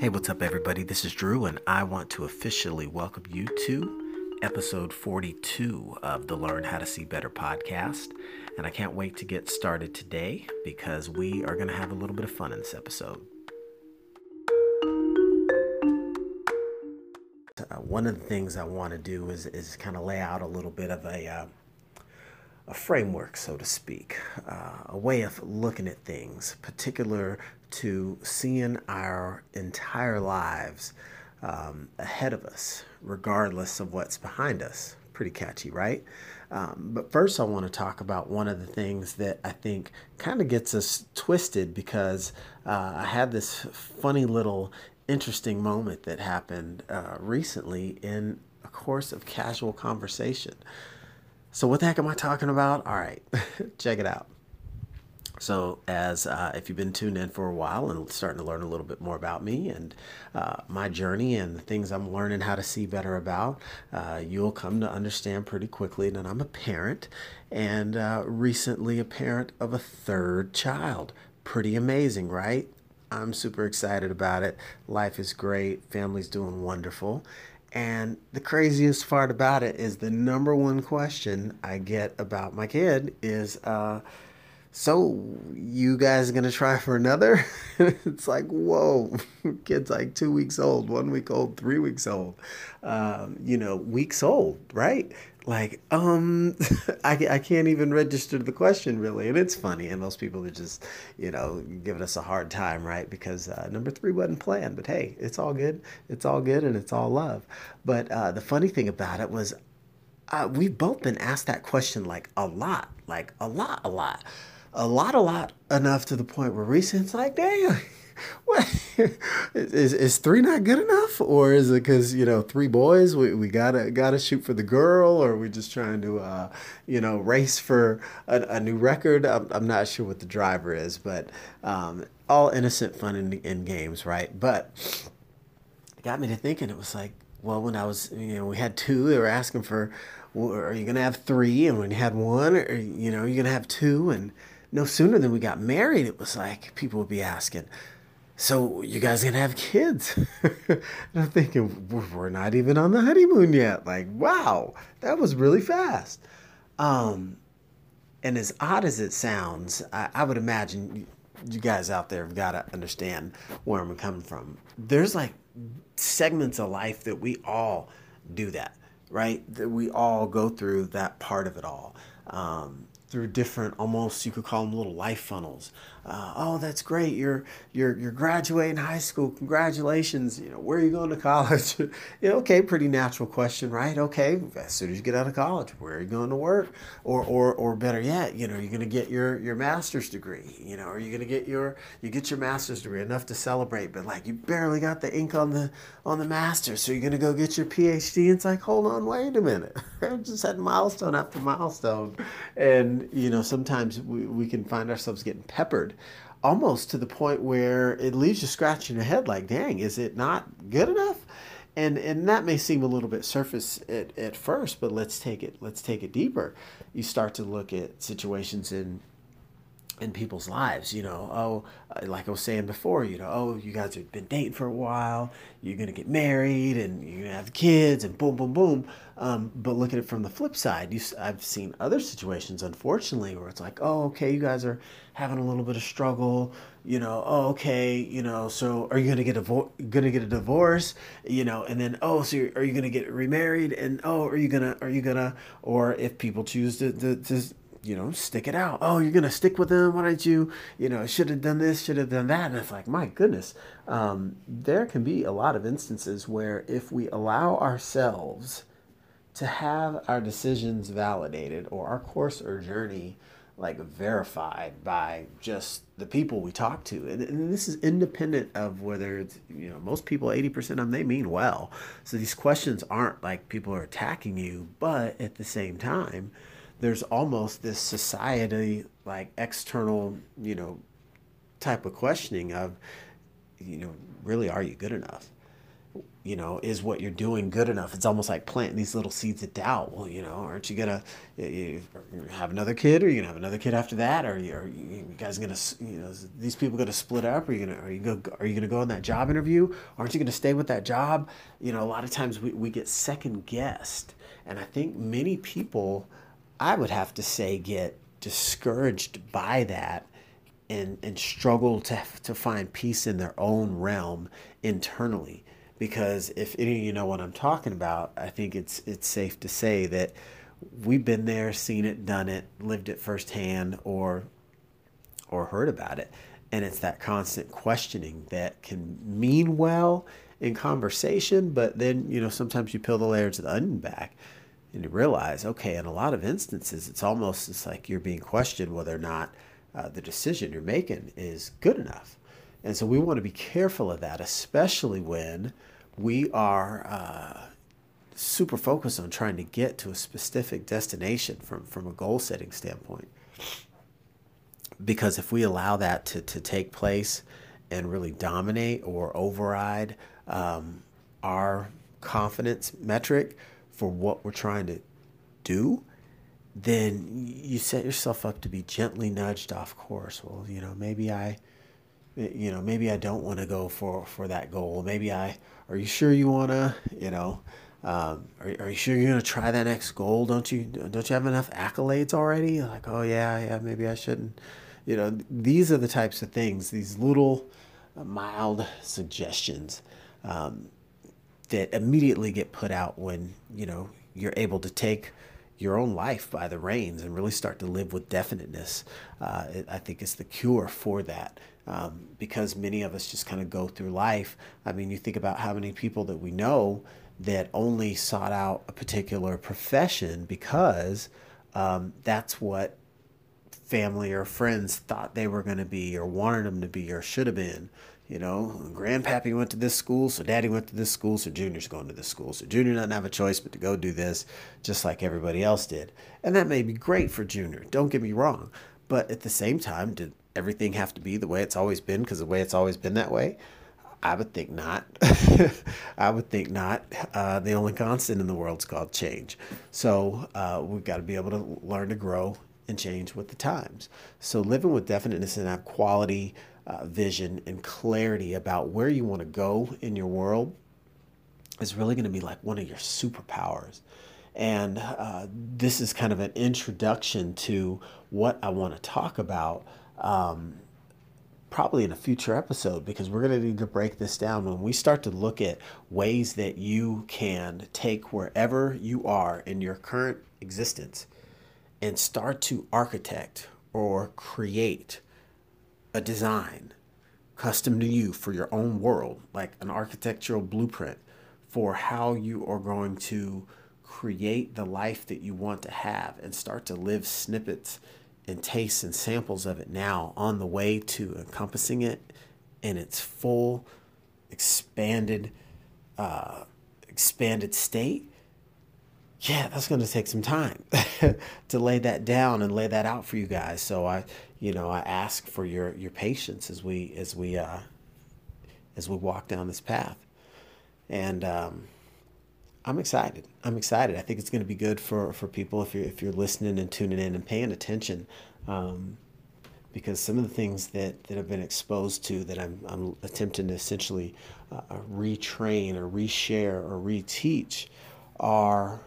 Hey, what's up, everybody? This is Drew, and I want to officially welcome you to episode 42 of the Learn How to See Better podcast. And I can't wait to get started today because we are going to have a little bit of fun in this episode. Uh, one of the things I want to do is, is kind of lay out a little bit of a, uh, a framework, so to speak, uh, a way of looking at things, particular to seeing our entire lives um, ahead of us, regardless of what's behind us. Pretty catchy, right? Um, but first, I want to talk about one of the things that I think kind of gets us twisted because uh, I had this funny little interesting moment that happened uh, recently in a course of casual conversation. So, what the heck am I talking about? All right, check it out. So, as uh, if you've been tuned in for a while and starting to learn a little bit more about me and uh, my journey and the things I'm learning how to see better about, uh, you'll come to understand pretty quickly that I'm a parent and uh, recently a parent of a third child. Pretty amazing, right? I'm super excited about it. Life is great, family's doing wonderful. And the craziest part about it is the number one question I get about my kid is, uh, so you guys gonna try for another? It's like whoa kid's like two weeks old one week old three weeks old. Um, you know weeks old right? Like um I, I can't even register the question really and it's funny and most people are just you know giving us a hard time right? Because uh, number three wasn't planned but hey it's all good. It's all good and it's all love. But uh, the funny thing about it was uh, we've both been asked that question like a lot like a lot a lot a lot, a lot enough to the point where recent's like, damn, what is is three not good enough, or is it because you know three boys we, we gotta gotta shoot for the girl, or we just trying to uh, you know race for a, a new record? I'm, I'm not sure what the driver is, but um, all innocent fun in, in games, right? But it got me to thinking. It was like, well, when I was you know we had two, they were asking for. Are you gonna have three? And when you had one, or you know, you're gonna have two, and no sooner than we got married, it was like people would be asking, so you guys gonna have kids? and I'm thinking we're not even on the honeymoon yet. Like, wow, that was really fast. Um, and as odd as it sounds, I, I would imagine you guys out there have got to understand where I'm coming from. There's like segments of life that we all do that, right? That we all go through that part of it all. Um, through different almost you could call them little life funnels. Uh, oh that's great. You're you're you're graduating high school. Congratulations. You know where are you going to college? You know, okay pretty natural question right? Okay as soon as you get out of college where are you going to work? Or or or better yet you know you're going to get your your master's degree? You know are you going to get your you get your master's degree enough to celebrate but like you barely got the ink on the on the master's so you're going to go get your phd it's like hold on wait a minute. I just had milestone after milestone and you know sometimes we, we can find ourselves getting peppered almost to the point where it leaves you scratching your head like dang is it not good enough? And and that may seem a little bit surface at, at first but let's take it let's take it deeper. You start to look at situations in in people's lives, you know, oh, uh, like I was saying before, you know, oh, you guys have been dating for a while, you're gonna get married, and you're gonna have kids, and boom, boom, boom. Um, but look at it from the flip side. You, I've seen other situations, unfortunately, where it's like, oh, okay, you guys are having a little bit of struggle, you know, oh, okay, you know, so are you gonna get a gonna get a divorce, you know, and then oh, so are you gonna get remarried, and oh, are you gonna are you gonna, or if people choose to, to, to you know, stick it out. Oh, you're gonna stick with them. Why don't you, you know, should have done this, should have done that. And it's like, my goodness, um, there can be a lot of instances where if we allow ourselves to have our decisions validated or our course or journey like verified by just the people we talk to and, and, this is independent of whether it's you know most people 80% of them they mean well so these questions aren't like people are attacking you but at the same time there's almost this society like external, you know, type of questioning of, you know, really are you good enough? you know, is what you're doing good enough? It's almost like planting these little seeds of doubt. Well, you know, aren't you gonna you, have another kid, or you gonna have another kid after that, or you, are you guys gonna, you know, these people gonna split up? Are you gonna, are you gonna, are you gonna go on that job interview? Aren't you gonna stay with that job? You know, a lot of times we, we get second guessed, and I think many people, I would have to say, get discouraged by that and and struggle to to find peace in their own realm internally. Because if any of you know what I'm talking about, I think it's it's safe to say that we've been there, seen it, done it, lived it firsthand, or or heard about it, and it's that constant questioning that can mean well in conversation, but then you know sometimes you peel the layers of the onion back and you realize, okay, in a lot of instances, it's almost it's like you're being questioned whether or not uh, the decision you're making is good enough. And so we want to be careful of that, especially when we are uh, super focused on trying to get to a specific destination from, from a goal setting standpoint. Because if we allow that to, to take place and really dominate or override um, our confidence metric for what we're trying to do, then you set yourself up to be gently nudged off course. Well, you know, maybe I you know, maybe I don't want to go for, for that goal. Maybe I, are you sure you want to, you know, um, are, are you sure you're to try that next goal? Don't you, don't you have enough accolades already? Like, oh yeah, yeah, maybe I shouldn't, you know, these are the types of things, these little uh, mild suggestions, um, that immediately get put out when, you know, you're able to take your own life by the reins and really start to live with definiteness. Uh, it, I think it's the cure for that. Um, because many of us just kind of go through life. I mean, you think about how many people that we know that only sought out a particular profession because um, that's what family or friends thought they were going to be or wanted them to be or should have been. You know, grandpappy went to this school, so daddy went to this school, so junior's going to this school. So junior doesn't have a choice but to go do this just like everybody else did. And that may be great for junior, don't get me wrong. But at the same time, did everything have to be the way it's always been because the way it's always been that way? I would think not. I would think not. Uh, the only constant in the world is called change. So uh, we've got to be able to learn to grow and change with the times. So living with definiteness and have quality uh, vision and clarity about where you want to go in your world is really going to be like one of your superpowers. And uh, this is kind of an introduction to what I want to talk about. Um, probably in a future episode because we're going to need to break this down when we start to look at ways that you can take wherever you are in your current existence and start to architect or create a design custom to you for your own world, like an architectural blueprint for how you are going to create the life that you want to have and start to live snippets and tastes and samples of it now on the way to encompassing it in its full expanded uh, expanded state yeah that's going to take some time to lay that down and lay that out for you guys so i you know i ask for your your patience as we as we uh as we walk down this path and um I'm excited. I'm excited. I think it's going to be good for, for people if you're if you're listening and tuning in and paying attention, um, because some of the things that, that I've been exposed to that I'm I'm attempting to essentially uh, retrain or reshare or reteach are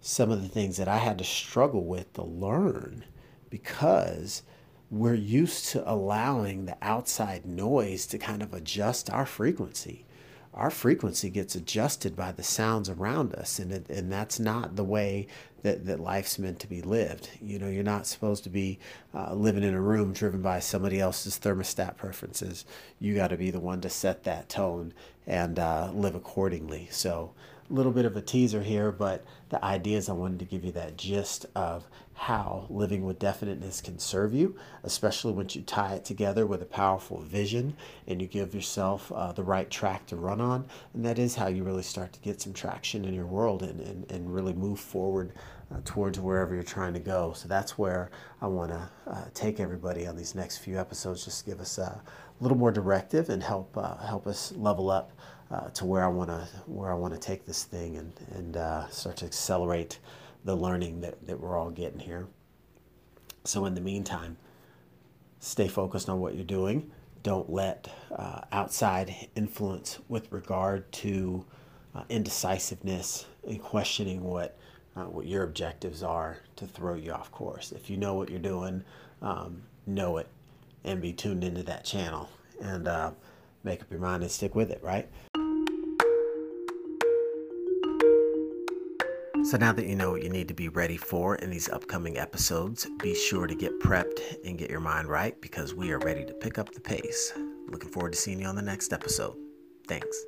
some of the things that I had to struggle with to learn because we're used to allowing the outside noise to kind of adjust our frequency. Our frequency gets adjusted by the sounds around us and it, and that's not the way that, that life's meant to be lived. You know you're not supposed to be uh, living in a room driven by somebody else's thermostat preferences. You got to be the one to set that tone and uh, live accordingly so a little bit of a teaser here but the idea is i wanted to give you that gist of how living with definiteness can serve you, especially once you tie it together with a powerful vision and you give yourself uh, the right track to run on. And that is how you really start to get some traction in your world and, and, and really move forward uh, towards wherever you're trying to go. So that's where I want to uh, take everybody on these next few episodes, just give us a little more directive and help uh, help us level up uh, to where I want to where I want to take this thing and and uh, start to accelerate the learning that, that we're all getting here. So in the meantime, stay focused on what you're doing. Don't let uh, outside influence with regard to indecisiveness and questioning what uh, what your objectives are to throw you off course. If you know what you're doing, um, know it and be tuned into that channel and uh, make up your mind and stick with it, right? So, now that you know what you need to be ready for in these upcoming episodes, be sure to get prepped and get your mind right because we are ready to pick up the pace. Looking forward to seeing you on the next episode. Thanks.